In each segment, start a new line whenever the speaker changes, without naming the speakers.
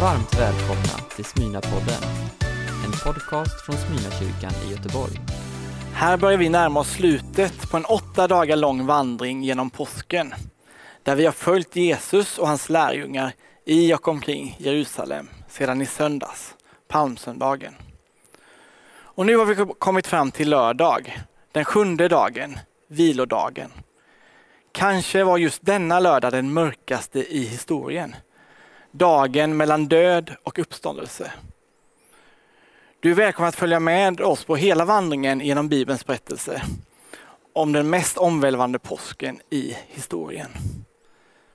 Varmt välkomna till Smyna-podden, en podcast från Smyna-kyrkan i Göteborg.
Här börjar vi närma oss slutet på en åtta dagar lång vandring genom påsken. Där vi har följt Jesus och hans lärjungar i och omkring Jerusalem sedan i söndags, palmsöndagen. Och nu har vi kommit fram till lördag, den sjunde dagen, vilodagen. Kanske var just denna lördag den mörkaste i historien. Dagen mellan död och uppståndelse. Du är välkommen att följa med oss på hela vandringen genom Bibelns berättelse om den mest omvälvande påsken i historien.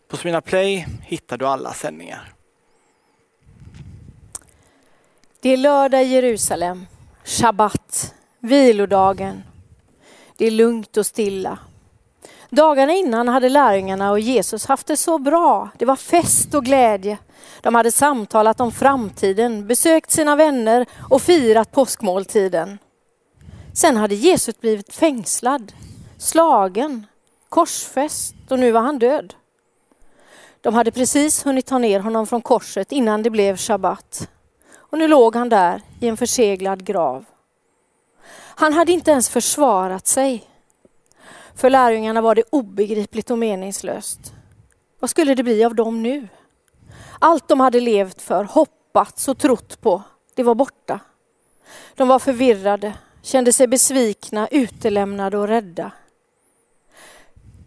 På Smina Play hittar du alla sändningar.
Det är lördag i Jerusalem, shabbat, vilodagen. Det är lugnt och stilla. Dagarna innan hade lärjungarna och Jesus haft det så bra. Det var fest och glädje. De hade samtalat om framtiden, besökt sina vänner och firat påskmåltiden. Sen hade Jesus blivit fängslad, slagen, korsfäst och nu var han död. De hade precis hunnit ta ner honom från korset innan det blev shabbat. Och nu låg han där i en förseglad grav. Han hade inte ens försvarat sig. För lärjungarna var det obegripligt och meningslöst. Vad skulle det bli av dem nu? Allt de hade levt för, hoppats och trott på, det var borta. De var förvirrade, kände sig besvikna, utelämnade och rädda.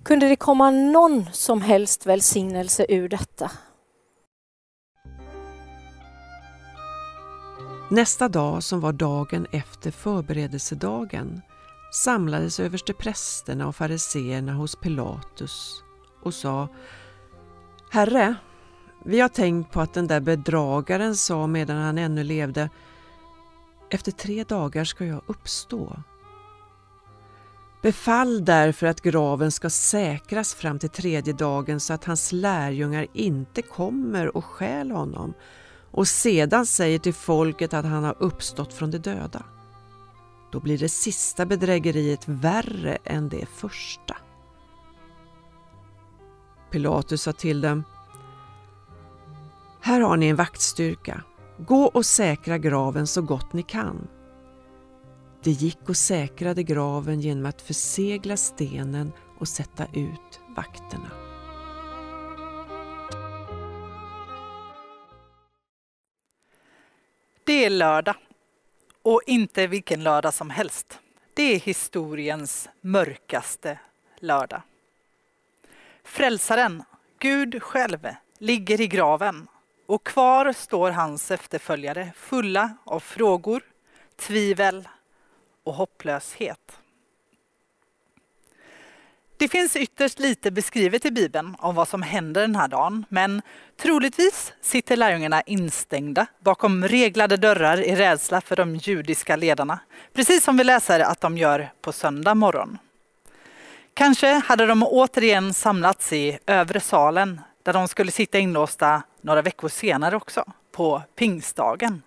Kunde det komma någon som helst välsignelse ur detta?
Nästa dag, som var dagen efter förberedelsedagen, samlades översteprästerna och fariseerna hos Pilatus och sa Herre, vi har tänkt på att den där bedragaren sa medan han ännu levde Efter tre dagar ska jag uppstå. Befall därför att graven ska säkras fram till tredje dagen så att hans lärjungar inte kommer och stjäl honom och sedan säger till folket att han har uppstått från de döda. Då blir det sista bedrägeriet värre än det första. Pilatus sa till dem Här har ni en vaktstyrka. Gå och säkra graven så gott ni kan. De gick och säkrade graven genom att försegla stenen och sätta ut vakterna.
Det är lördag. Och inte vilken lördag som helst. Det är historiens mörkaste lördag. Frälsaren, Gud själv, ligger i graven och kvar står hans efterföljare fulla av frågor, tvivel och hopplöshet. Det finns ytterst lite beskrivet i Bibeln om vad som händer den här dagen, men troligtvis sitter lärjungarna instängda bakom reglade dörrar i rädsla för de judiska ledarna, precis som vi läser att de gör på söndag morgon. Kanske hade de återigen samlats i övre salen där de skulle sitta inlåsta några veckor senare också, på pingstdagen.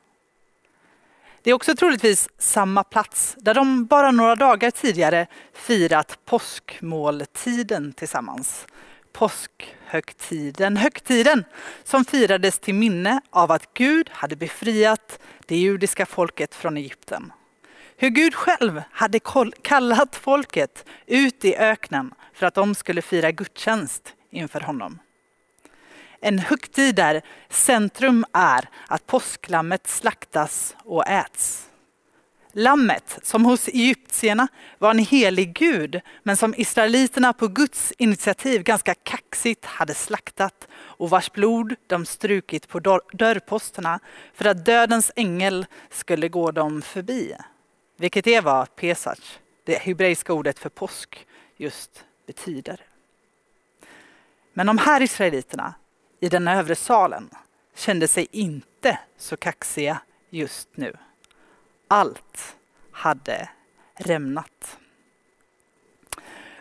Det är också troligtvis samma plats där de bara några dagar tidigare firat påskmåltiden tillsammans. Påskhögtiden, högtiden som firades till minne av att Gud hade befriat det judiska folket från Egypten. Hur Gud själv hade kallat folket ut i öknen för att de skulle fira gudstjänst inför honom en högtid där centrum är att påsklammet slaktas och äts. Lammet, som hos egyptierna var en helig gud, men som israeliterna på Guds initiativ ganska kaxigt hade slaktat och vars blod de strukit på dörrposterna för att dödens ängel skulle gå dem förbi. Vilket är vad Pesach, det hebreiska ordet för påsk, just betyder. Men de här israeliterna i den övre salen kände sig inte så kaxiga just nu. Allt hade rämnat.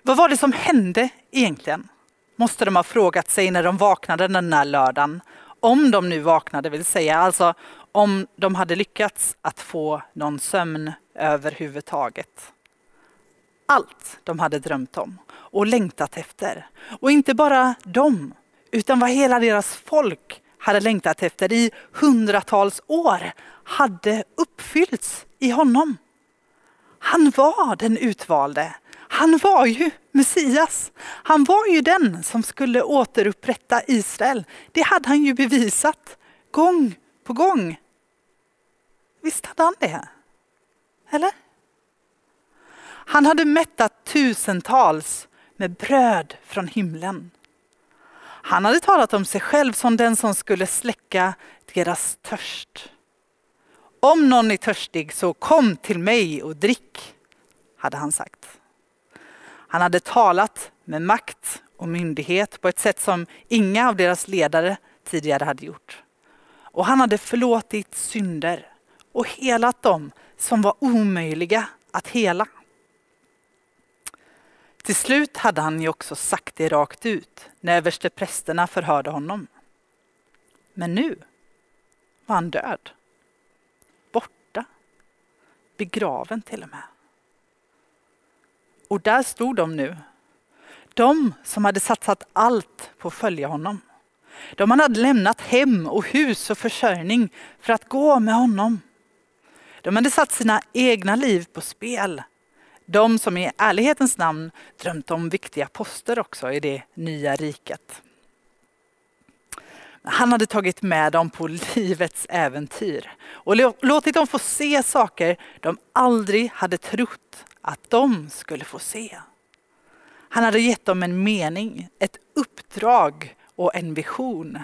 Vad var det som hände egentligen? Måste de ha frågat sig när de vaknade den här lördagen. Om de nu vaknade vill säga, alltså om de hade lyckats att få någon sömn överhuvudtaget. Allt de hade drömt om och längtat efter. Och inte bara de, utan vad hela deras folk hade längtat efter i hundratals år hade uppfyllts i honom. Han var den utvalde. Han var ju Messias. Han var ju den som skulle återupprätta Israel. Det hade han ju bevisat gång på gång. Visst hade han det? Eller? Han hade mättat tusentals med bröd från himlen. Han hade talat om sig själv som den som skulle släcka deras törst. Om någon är törstig så kom till mig och drick, hade han sagt. Han hade talat med makt och myndighet på ett sätt som inga av deras ledare tidigare hade gjort. Och han hade förlåtit synder och helat dem som var omöjliga att hela. Till slut hade han ju också sagt det rakt ut när översteprästerna förhörde honom. Men nu var han död. Borta. Begraven till och med. Och där stod de nu. De som hade satsat allt på att följa honom. De hade lämnat hem och hus och försörjning för att gå med honom. De hade satt sina egna liv på spel. De som i ärlighetens namn drömt om viktiga poster också i det nya riket. Han hade tagit med dem på livets äventyr och låtit dem få se saker de aldrig hade trott att de skulle få se. Han hade gett dem en mening, ett uppdrag och en vision.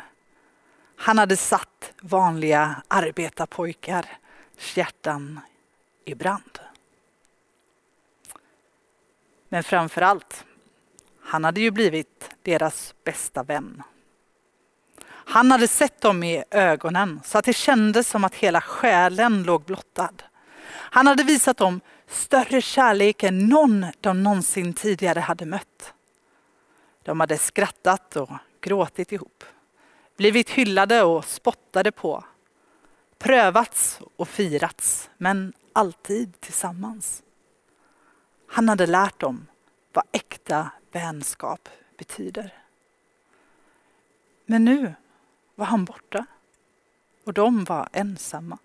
Han hade satt vanliga arbetarpojkars hjärtan i brand. Men framför allt, han hade ju blivit deras bästa vän. Han hade sett dem i ögonen så att det kändes som att hela själen låg blottad. Han hade visat dem större kärlek än någon de någonsin tidigare hade mött. De hade skrattat och gråtit ihop, blivit hyllade och spottade på, prövats och firats, men alltid tillsammans. Han hade lärt dem vad äkta vänskap betyder. Men nu var han borta och de var ensamma,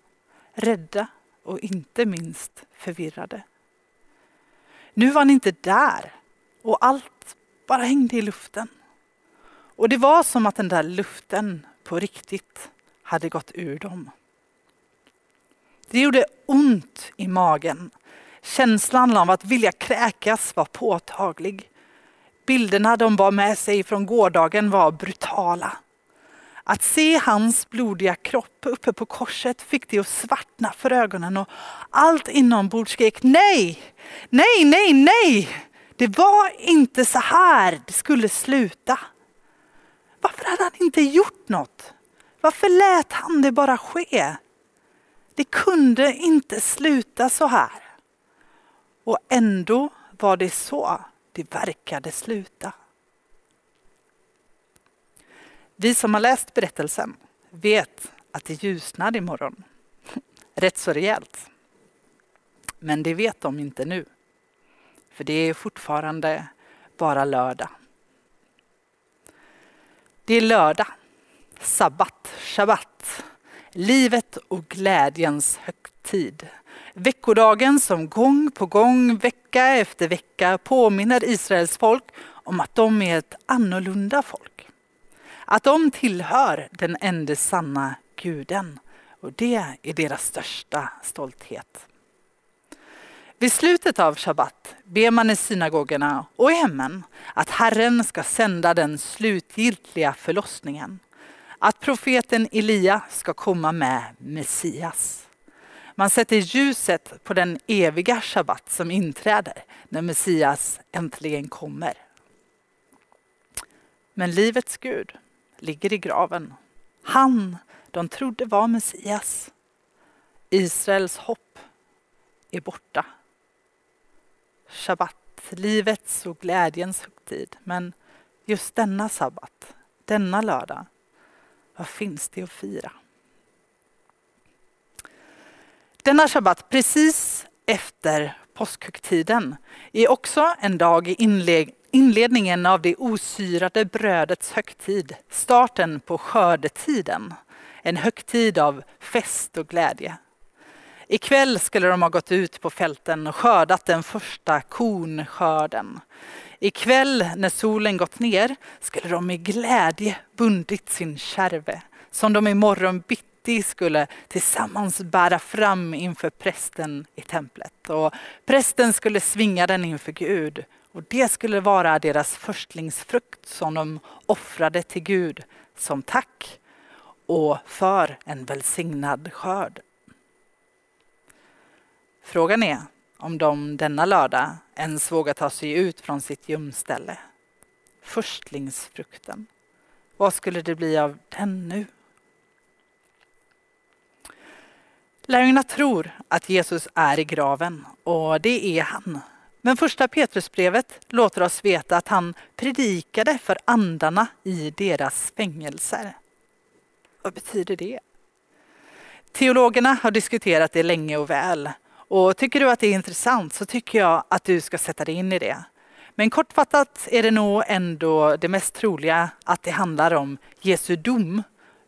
rädda och inte minst förvirrade. Nu var han inte där och allt bara hängde i luften. Och det var som att den där luften på riktigt hade gått ur dem. Det gjorde ont i magen. Känslan av att vilja kräkas var påtaglig. Bilderna de bar med sig från gårdagen var brutala. Att se hans blodiga kropp uppe på korset fick det att svartna för ögonen och allt inombords skrek nej, nej, nej, nej. Det var inte så här det skulle sluta. Varför hade han inte gjort något? Varför lät han det bara ske? Det kunde inte sluta så här. Och ändå var det så det verkade sluta. Vi som har läst berättelsen vet att det ljusnar imorgon. Rätt så rejält. Men det vet de inte nu. För det är fortfarande bara lördag. Det är lördag, sabbat, shabbat, livet och glädjens högtid. Veckodagen som gång på gång, vecka efter vecka påminner Israels folk om att de är ett annorlunda folk. Att de tillhör den enda sanna guden och det är deras största stolthet. Vid slutet av shabbat ber man i synagogorna och i hemmen att Herren ska sända den slutgiltiga förlossningen. Att profeten Elia ska komma med Messias. Man sätter ljuset på den eviga shabbat som inträder när Messias äntligen kommer. Men livets Gud ligger i graven. Han de trodde var Messias. Israels hopp är borta. Shabbat, livets och glädjens högtid. Men just denna sabbat, denna lördag, vad finns det att fira? Denna shabbat, precis efter påskhögtiden, är också en dag i inledningen av det osyrade brödets högtid, starten på skördetiden. En högtid av fest och glädje. Ikväll skulle de ha gått ut på fälten och skördat den första kornskörden. Ikväll när solen gått ner skulle de med glädje bundit sin kärve som de imorgon bitti de skulle tillsammans bära fram inför prästen i templet. Och prästen skulle svinga den inför Gud och det skulle vara deras förstlingsfrukt som de offrade till Gud som tack och för en välsignad skörd. Frågan är om de denna lördag ens vågar ta sig ut från sitt gömställe. Förstlingsfrukten. Vad skulle det bli av den nu? Lärjungarna tror att Jesus är i graven och det är han. Men första Petrusbrevet låter oss veta att han predikade för andarna i deras fängelser. Vad betyder det? Teologerna har diskuterat det länge och väl och tycker du att det är intressant så tycker jag att du ska sätta dig in i det. Men kortfattat är det nog ändå det mest troliga att det handlar om Jesu dom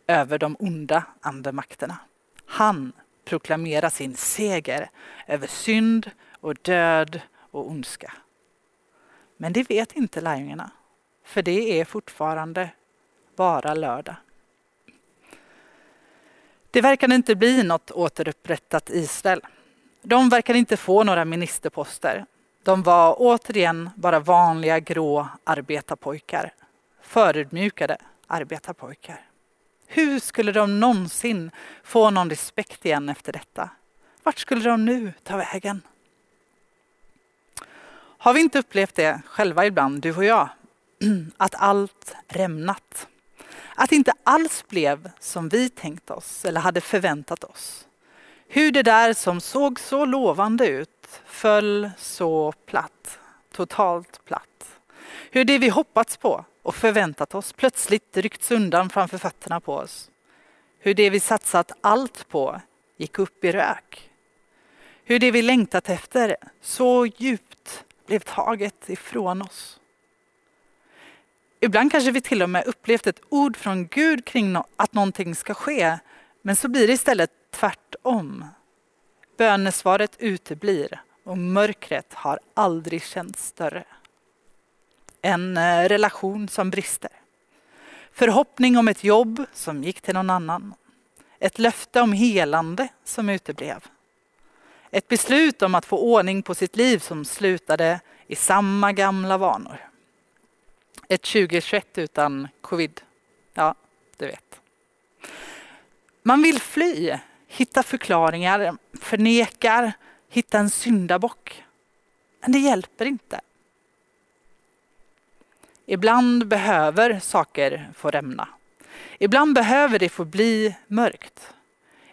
över de onda andemakterna. Han proklamera sin seger över synd och död och ondska. Men det vet inte lärjungarna, för det är fortfarande bara lördag. Det verkar inte bli något återupprättat Israel. De verkar inte få några ministerposter. De var återigen bara vanliga grå arbetarpojkar. Förödmjukade arbetarpojkar. Hur skulle de någonsin få någon respekt igen efter detta? Vart skulle de nu ta vägen? Har vi inte upplevt det själva ibland, du och jag? Att allt rämnat. Att det inte alls blev som vi tänkt oss eller hade förväntat oss. Hur det där som såg så lovande ut föll så platt, totalt platt. Hur det vi hoppats på och förväntat oss plötsligt ryckts undan framför fötterna på oss. Hur det vi satsat allt på gick upp i rök. Hur det vi längtat efter så djupt blev taget ifrån oss. Ibland kanske vi till och med upplevt ett ord från Gud kring att någonting ska ske, men så blir det istället tvärtom. Bönesvaret uteblir och mörkret har aldrig känts större. En eh, relation som brister. Förhoppning om ett jobb som gick till någon annan. Ett löfte om helande som uteblev. Ett beslut om att få ordning på sitt liv som slutade i samma gamla vanor. Ett 2021 utan covid. Ja, du vet. Man vill fly, hitta förklaringar, förnekar, hitta en syndabock. Men det hjälper inte. Ibland behöver saker få rämna. Ibland behöver det få bli mörkt.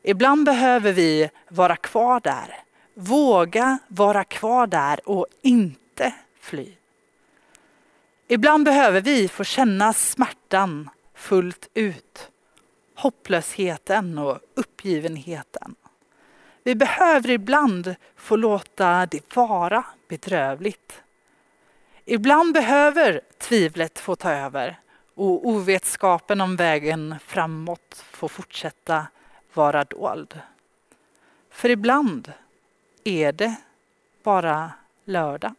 Ibland behöver vi vara kvar där. Våga vara kvar där och inte fly. Ibland behöver vi få känna smärtan fullt ut hopplösheten och uppgivenheten. Vi behöver ibland få låta det vara bedrövligt. Ibland behöver tvivlet få ta över och ovetskapen om vägen framåt få fortsätta vara dold. För ibland är det bara lördag.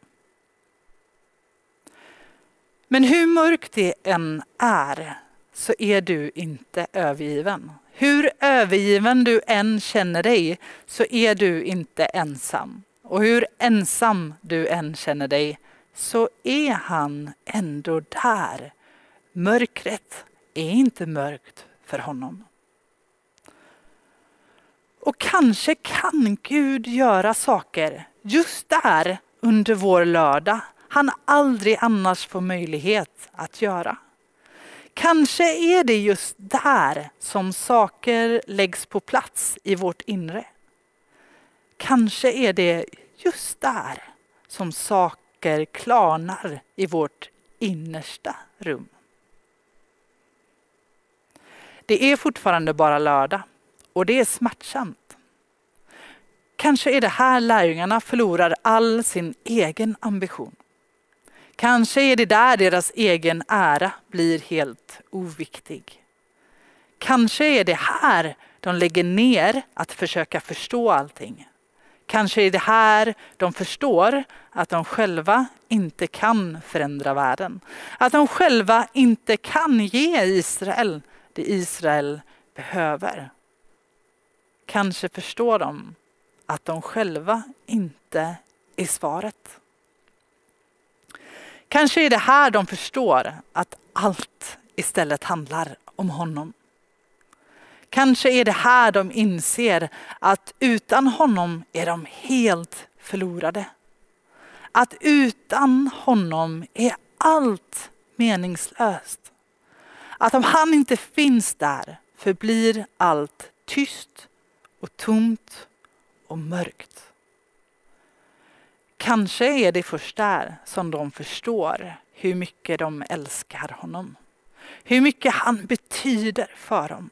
Men hur mörkt det än är så är du inte övergiven. Hur övergiven du än känner dig så är du inte ensam. Och hur ensam du än känner dig så är han ändå där. Mörkret är inte mörkt för honom. Och kanske kan Gud göra saker just där under vår lördag han aldrig annars får möjlighet att göra. Kanske är det just där som saker läggs på plats i vårt inre. Kanske är det just där som saker klarnar i vårt innersta rum. Det är fortfarande bara lördag och det är smärtsamt. Kanske är det här lärjungarna förlorar all sin egen ambition. Kanske är det där deras egen ära blir helt oviktig. Kanske är det här de lägger ner att försöka förstå allting. Kanske är det här de förstår att de själva inte kan förändra världen. Att de själva inte kan ge Israel det Israel behöver. Kanske förstår de att de själva inte är svaret. Kanske är det här de förstår att allt istället handlar om honom. Kanske är det här de inser att utan honom är de helt förlorade. Att utan honom är allt meningslöst. Att om han inte finns där förblir allt tyst och tomt och mörkt. Kanske är det först där som de förstår hur mycket de älskar honom. Hur mycket han betyder för dem.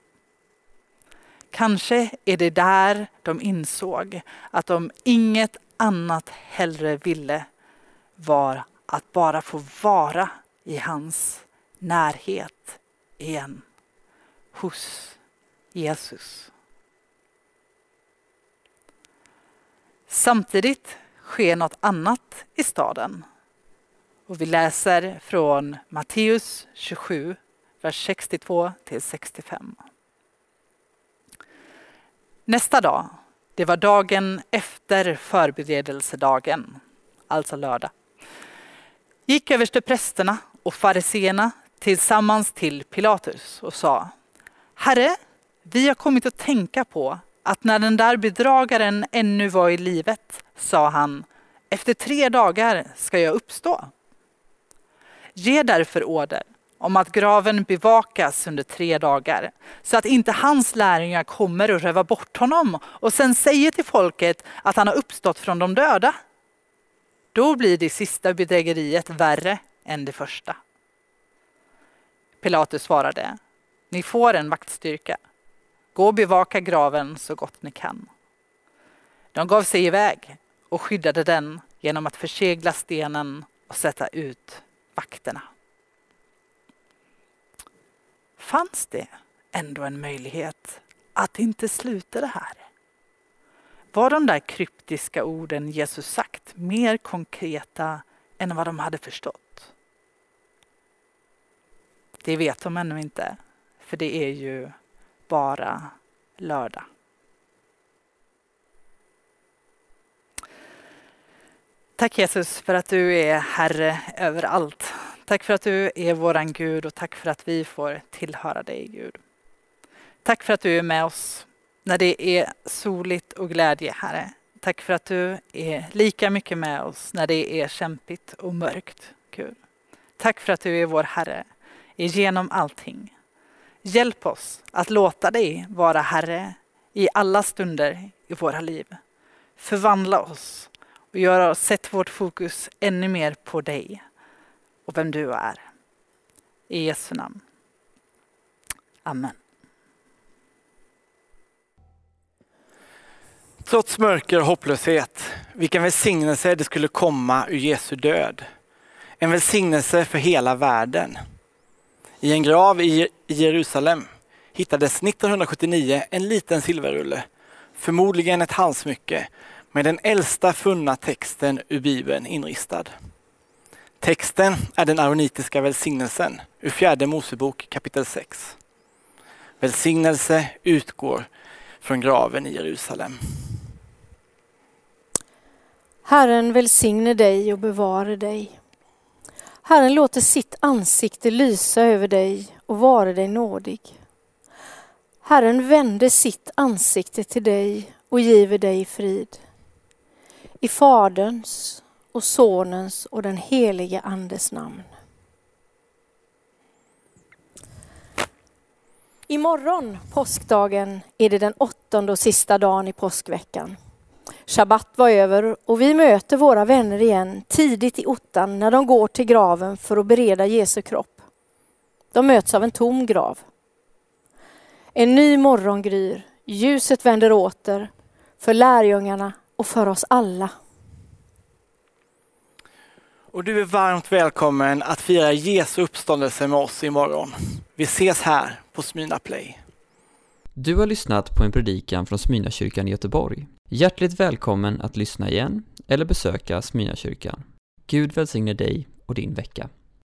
Kanske är det där de insåg att de inget annat hellre ville var att bara få vara i hans närhet igen. Hos Jesus. Samtidigt sker något annat i staden. Och vi läser från Matteus 27, vers 62 till 65. Nästa dag, det var dagen efter förberedelsedagen, alltså lördag, gick översteprästerna och fariseerna tillsammans till Pilatus och sa Herre, vi har kommit att tänka på att när den där bedragaren ännu var i livet sa han efter tre dagar ska jag uppstå. Ge därför order om att graven bevakas under tre dagar så att inte hans lärjungar kommer och rövar bort honom och sen säger till folket att han har uppstått från de döda. Då blir det sista bedrägeriet värre än det första. Pilatus svarade, ni får en vaktstyrka. Gå och bevaka graven så gott ni kan. De gav sig iväg och skyddade den genom att försegla stenen och sätta ut vakterna. Fanns det ändå en möjlighet att inte sluta det här? Var de där kryptiska orden Jesus sagt mer konkreta än vad de hade förstått? Det vet de ännu inte, för det är ju bara lördag. Tack Jesus för att du är Herre över allt. Tack för att du är våran Gud och tack för att vi får tillhöra dig Gud. Tack för att du är med oss när det är soligt och glädje Herre. Tack för att du är lika mycket med oss när det är kämpigt och mörkt Gud. Tack för att du är vår Herre genom allting. Hjälp oss att låta dig vara Herre i alla stunder i våra liv. Förvandla oss och göra sätt vårt fokus ännu mer på dig och vem du är. I Jesu namn. Amen.
Trots mörker och hopplöshet, vilken välsignelse det skulle komma ur Jesu död. En välsignelse för hela världen. I en grav i Jerusalem hittades 1979 en liten silverrulle, förmodligen ett halsmycke med den äldsta funna texten ur Bibeln inristad. Texten är den aronitiska välsignelsen ur fjärde Mosebok kapitel 6. Välsignelse utgår från graven i Jerusalem.
Herren välsigne dig och bevare dig. Herren låter sitt ansikte lysa över dig och vare dig nådig. Herren vände sitt ansikte till dig och giver dig frid. I Faderns och Sonens och den helige Andes namn. Imorgon, påskdagen, är det den åttonde och sista dagen i påskveckan. Shabbat var över och vi möter våra vänner igen tidigt i ottan när de går till graven för att bereda Jesu kropp. De möts av en tom grav. En ny morgon gryr, ljuset vänder åter för lärjungarna och för oss alla.
Och du är varmt välkommen att fira Jesu uppståndelse med oss imorgon. Vi ses här på Smyna Play.
Du har lyssnat på en predikan från Smyrnakyrkan i Göteborg. Hjärtligt välkommen att lyssna igen eller besöka Smyrnakyrkan. Gud välsigne dig och din vecka.